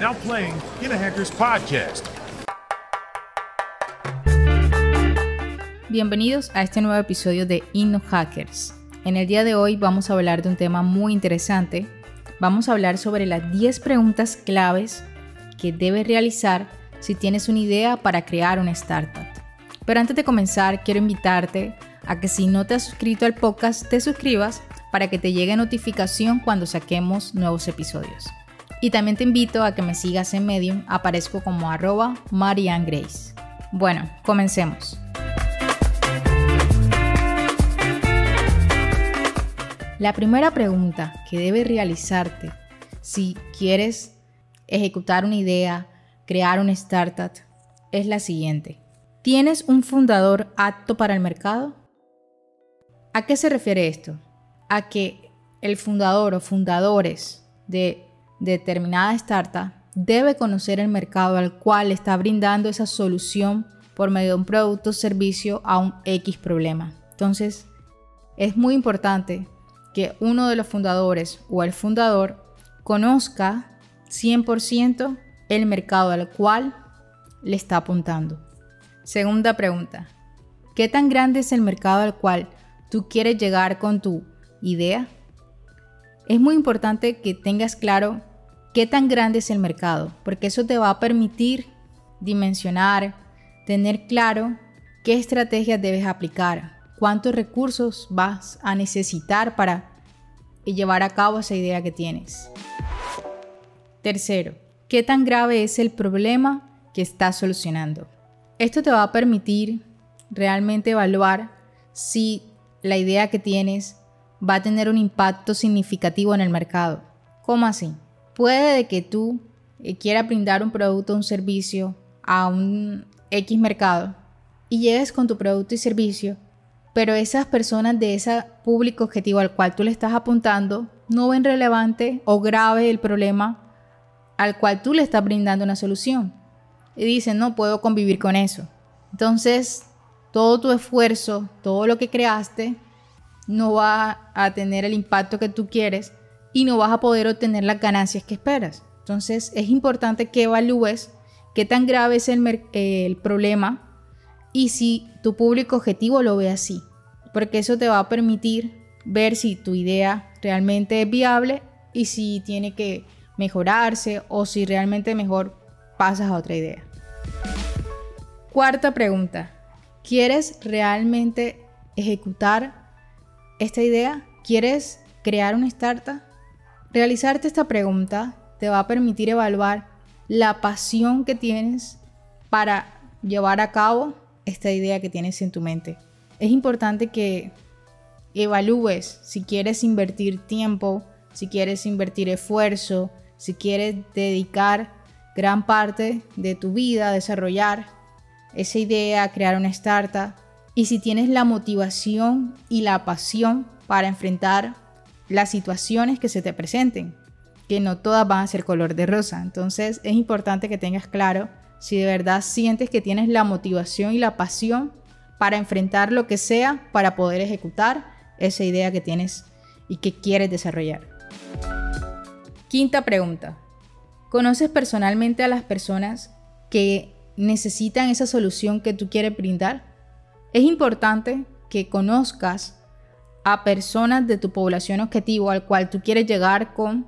Now playing In a Hackers Podcast. Bienvenidos a este nuevo episodio de Inno Hackers. En el día de hoy vamos a hablar de un tema muy interesante. Vamos a hablar sobre las 10 preguntas claves que debes realizar si tienes una idea para crear una startup. Pero antes de comenzar, quiero invitarte a que si no te has suscrito al podcast, te suscribas para que te llegue notificación cuando saquemos nuevos episodios. Y también te invito a que me sigas en Medium, aparezco como arroba Marianne Grace. Bueno, comencemos. La primera pregunta que debes realizarte si quieres ejecutar una idea, crear una startup, es la siguiente. ¿Tienes un fundador apto para el mercado? ¿A qué se refiere esto? A que el fundador o fundadores de determinada startup debe conocer el mercado al cual está brindando esa solución por medio de un producto o servicio a un X problema. Entonces, es muy importante que uno de los fundadores o el fundador conozca 100% el mercado al cual le está apuntando. Segunda pregunta, ¿qué tan grande es el mercado al cual tú quieres llegar con tu idea? Es muy importante que tengas claro qué tan grande es el mercado, porque eso te va a permitir dimensionar, tener claro qué estrategias debes aplicar, cuántos recursos vas a necesitar para llevar a cabo esa idea que tienes. Tercero, qué tan grave es el problema que estás solucionando. Esto te va a permitir realmente evaluar si la idea que tienes va a tener un impacto significativo en el mercado. ¿Cómo así? Puede que tú eh, quieras brindar un producto o un servicio a un X mercado y llegues con tu producto y servicio, pero esas personas de ese público objetivo al cual tú le estás apuntando no ven relevante o grave el problema al cual tú le estás brindando una solución. Y dicen, no puedo convivir con eso. Entonces, todo tu esfuerzo, todo lo que creaste, no va a tener el impacto que tú quieres y no vas a poder obtener las ganancias que esperas. Entonces es importante que evalúes qué tan grave es el, el, problema y si tu público objetivo lo ve así, porque eso te va a permitir ver si tu idea realmente es viable y si tiene que mejorarse o si realmente mejor pasas a otra idea. Cuarta pregunta, ¿quieres realmente ejecutar esta idea? ¿Quieres crear una startup? Realizarte esta pregunta te va a permitir evaluar la pasión que tienes para llevar a cabo esta idea que tienes en tu mente. Es importante que evalúes si quieres invertir tiempo, si quieres invertir esfuerzo, si quieres dedicar gran parte de tu vida a desarrollar esa idea, crear una startup, y si tienes la motivación y la pasión para enfrentar las situaciones que se te presenten, que no todas van a ser color de rosa. Entonces es importante que tengas claro si de verdad sientes que tienes la motivación y la pasión para enfrentar lo que sea para poder ejecutar esa idea que tienes y que quieres desarrollar. Quinta pregunta. ¿Conoces personalmente a las personas que necesitan esa solución que tú quieres brindar? Es importante que conozcas a personas de tu población objetivo al cual tú quieres llegar con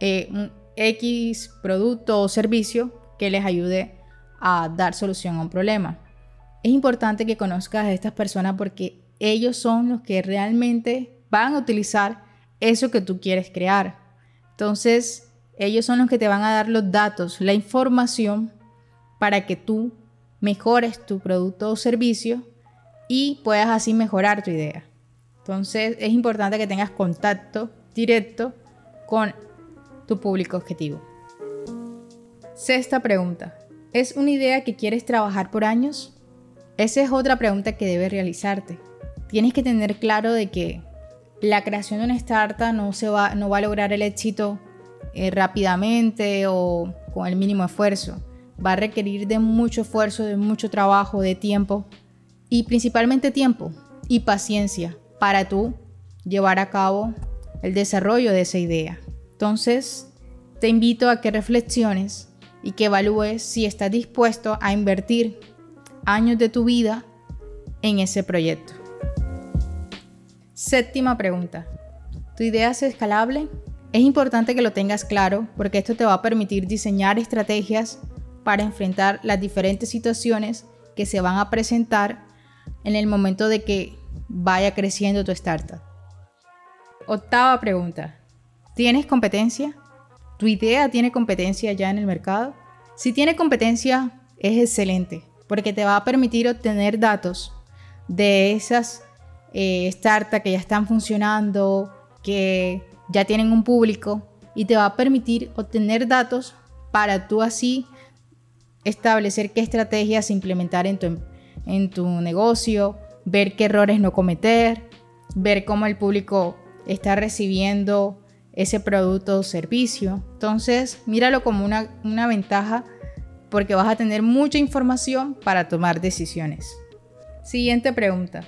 eh, un X producto o servicio que les ayude a dar solución a un problema. Es importante que conozcas a estas personas porque ellos son los que realmente van a utilizar eso que tú quieres crear. Entonces, ellos son los que te van a dar los datos, la información para que tú mejores tu producto o servicio y puedas así mejorar tu idea. Entonces es importante que tengas contacto directo con tu público objetivo. Sexta pregunta. ¿Es una idea que quieres trabajar por años? Esa es otra pregunta que debes realizarte. Tienes que tener claro de que la creación de una startup no, se va, no va a lograr el éxito eh, rápidamente o con el mínimo esfuerzo. Va a requerir de mucho esfuerzo, de mucho trabajo, de tiempo y principalmente tiempo y paciencia para tú llevar a cabo el desarrollo de esa idea. Entonces, te invito a que reflexiones y que evalúes si estás dispuesto a invertir años de tu vida en ese proyecto. Séptima pregunta. ¿Tu idea es escalable? Es importante que lo tengas claro porque esto te va a permitir diseñar estrategias para enfrentar las diferentes situaciones que se van a presentar en el momento de que vaya creciendo tu startup. Octava pregunta. ¿Tienes competencia? ¿Tu idea tiene competencia ya en el mercado? Si tiene competencia, es excelente, porque te va a permitir obtener datos de esas eh, startups que ya están funcionando, que ya tienen un público, y te va a permitir obtener datos para tú así establecer qué estrategias implementar en tu, en tu negocio, ver qué errores no cometer, ver cómo el público está recibiendo ese producto o servicio. Entonces, míralo como una, una ventaja porque vas a tener mucha información para tomar decisiones. Siguiente pregunta.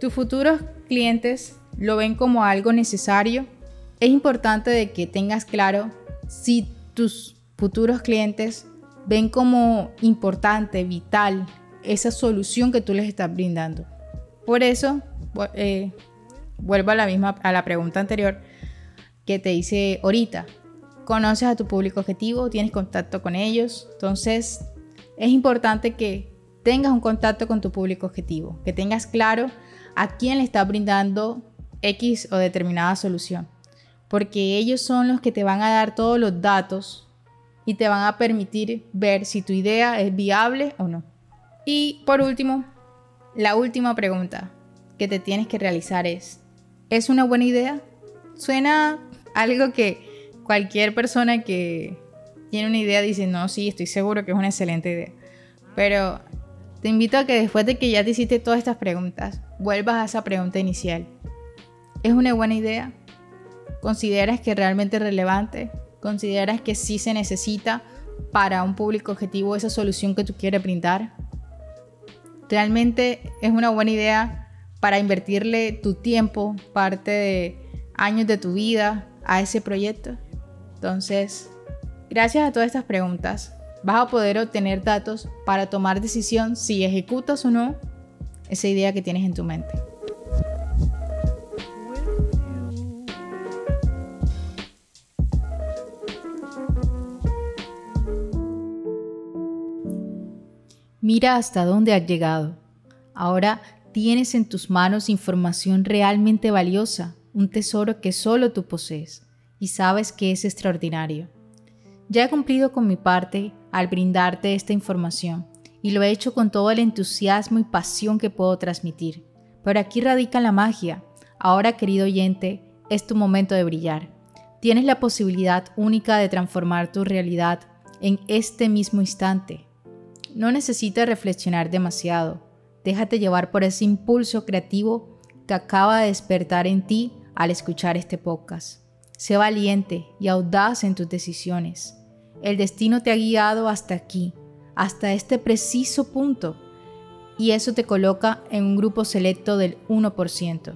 ¿Tus futuros clientes lo ven como algo necesario? Es importante de que tengas claro si tus futuros clientes ven como importante, vital, esa solución que tú les estás brindando. Por eso, eh, vuelvo a la misma, a la pregunta anterior que te hice ahorita. ¿Conoces a tu público objetivo? ¿Tienes contacto con ellos? Entonces, es importante que tengas un contacto con tu público objetivo, que tengas claro a quién le estás brindando X o determinada solución, porque ellos son los que te van a dar todos los datos y te van a permitir ver si tu idea es viable o no. Y por último, la última pregunta que te tienes que realizar es, ¿es una buena idea? Suena algo que cualquier persona que tiene una idea dice, no, sí, estoy seguro que es una excelente idea. Pero te invito a que después de que ya te hiciste todas estas preguntas, vuelvas a esa pregunta inicial. ¿Es una buena idea? ¿Consideras que es realmente relevante? ¿Consideras que sí se necesita para un público objetivo esa solución que tú quieres brindar? ¿Realmente es una buena idea para invertirle tu tiempo, parte de años de tu vida a ese proyecto? Entonces, gracias a todas estas preguntas, vas a poder obtener datos para tomar decisión si ejecutas o no esa idea que tienes en tu mente. Mira hasta dónde has llegado. Ahora tienes en tus manos información realmente valiosa, un tesoro que solo tú posees y sabes que es extraordinario. Ya he cumplido con mi parte al brindarte esta información y lo he hecho con todo el entusiasmo y pasión que puedo transmitir. Pero aquí radica la magia. Ahora, querido oyente, es tu momento de brillar. Tienes la posibilidad única de transformar tu realidad en este mismo instante no necesitas reflexionar demasiado. Déjate llevar por ese impulso creativo que acaba de despertar en ti al escuchar este podcast. Sé valiente y audaz en tus decisiones. El destino te ha guiado hasta aquí, hasta este preciso punto, y eso te coloca en un grupo selecto del 1%,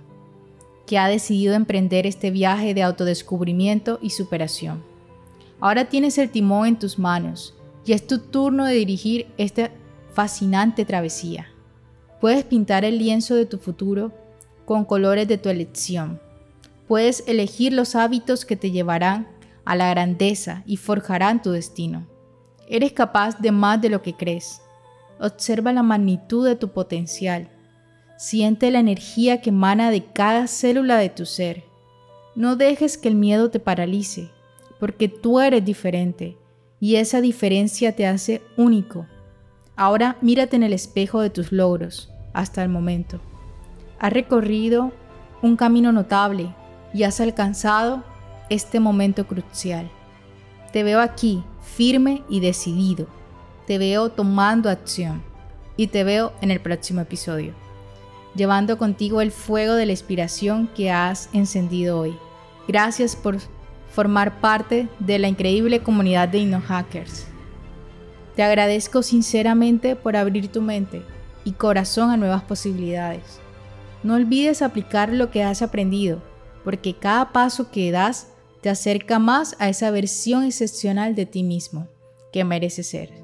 que ha decidido emprender este viaje de autodescubrimiento y superación. Ahora tienes el timón en tus manos y es tu turno de dirigir esta fascinante travesía. Puedes pintar el lienzo de tu futuro con colores de tu elección. Puedes elegir los hábitos que te llevarán a la grandeza y forjarán tu destino. Eres capaz de más de lo que crees. Observa la magnitud de tu potencial. Siente la energía que emana de cada célula de tu ser. No dejes que el miedo te paralice, porque tú eres diferente y esa diferencia te hace único. Ahora mírate en el espejo de tus logros hasta el momento. Has recorrido un camino notable y has alcanzado este momento crucial. Te veo aquí, firme y decidido. Te veo tomando acción y te veo en el próximo episodio, llevando contigo el fuego de la inspiración que has encendido hoy. Gracias por formar parte de la increíble comunidad de InnoHackers. Te agradezco sinceramente por abrir tu mente y corazón a nuevas posibilidades. No olvides aplicar lo que has aprendido, porque cada paso que das te acerca más a esa versión excepcional de ti mismo que mereces ser.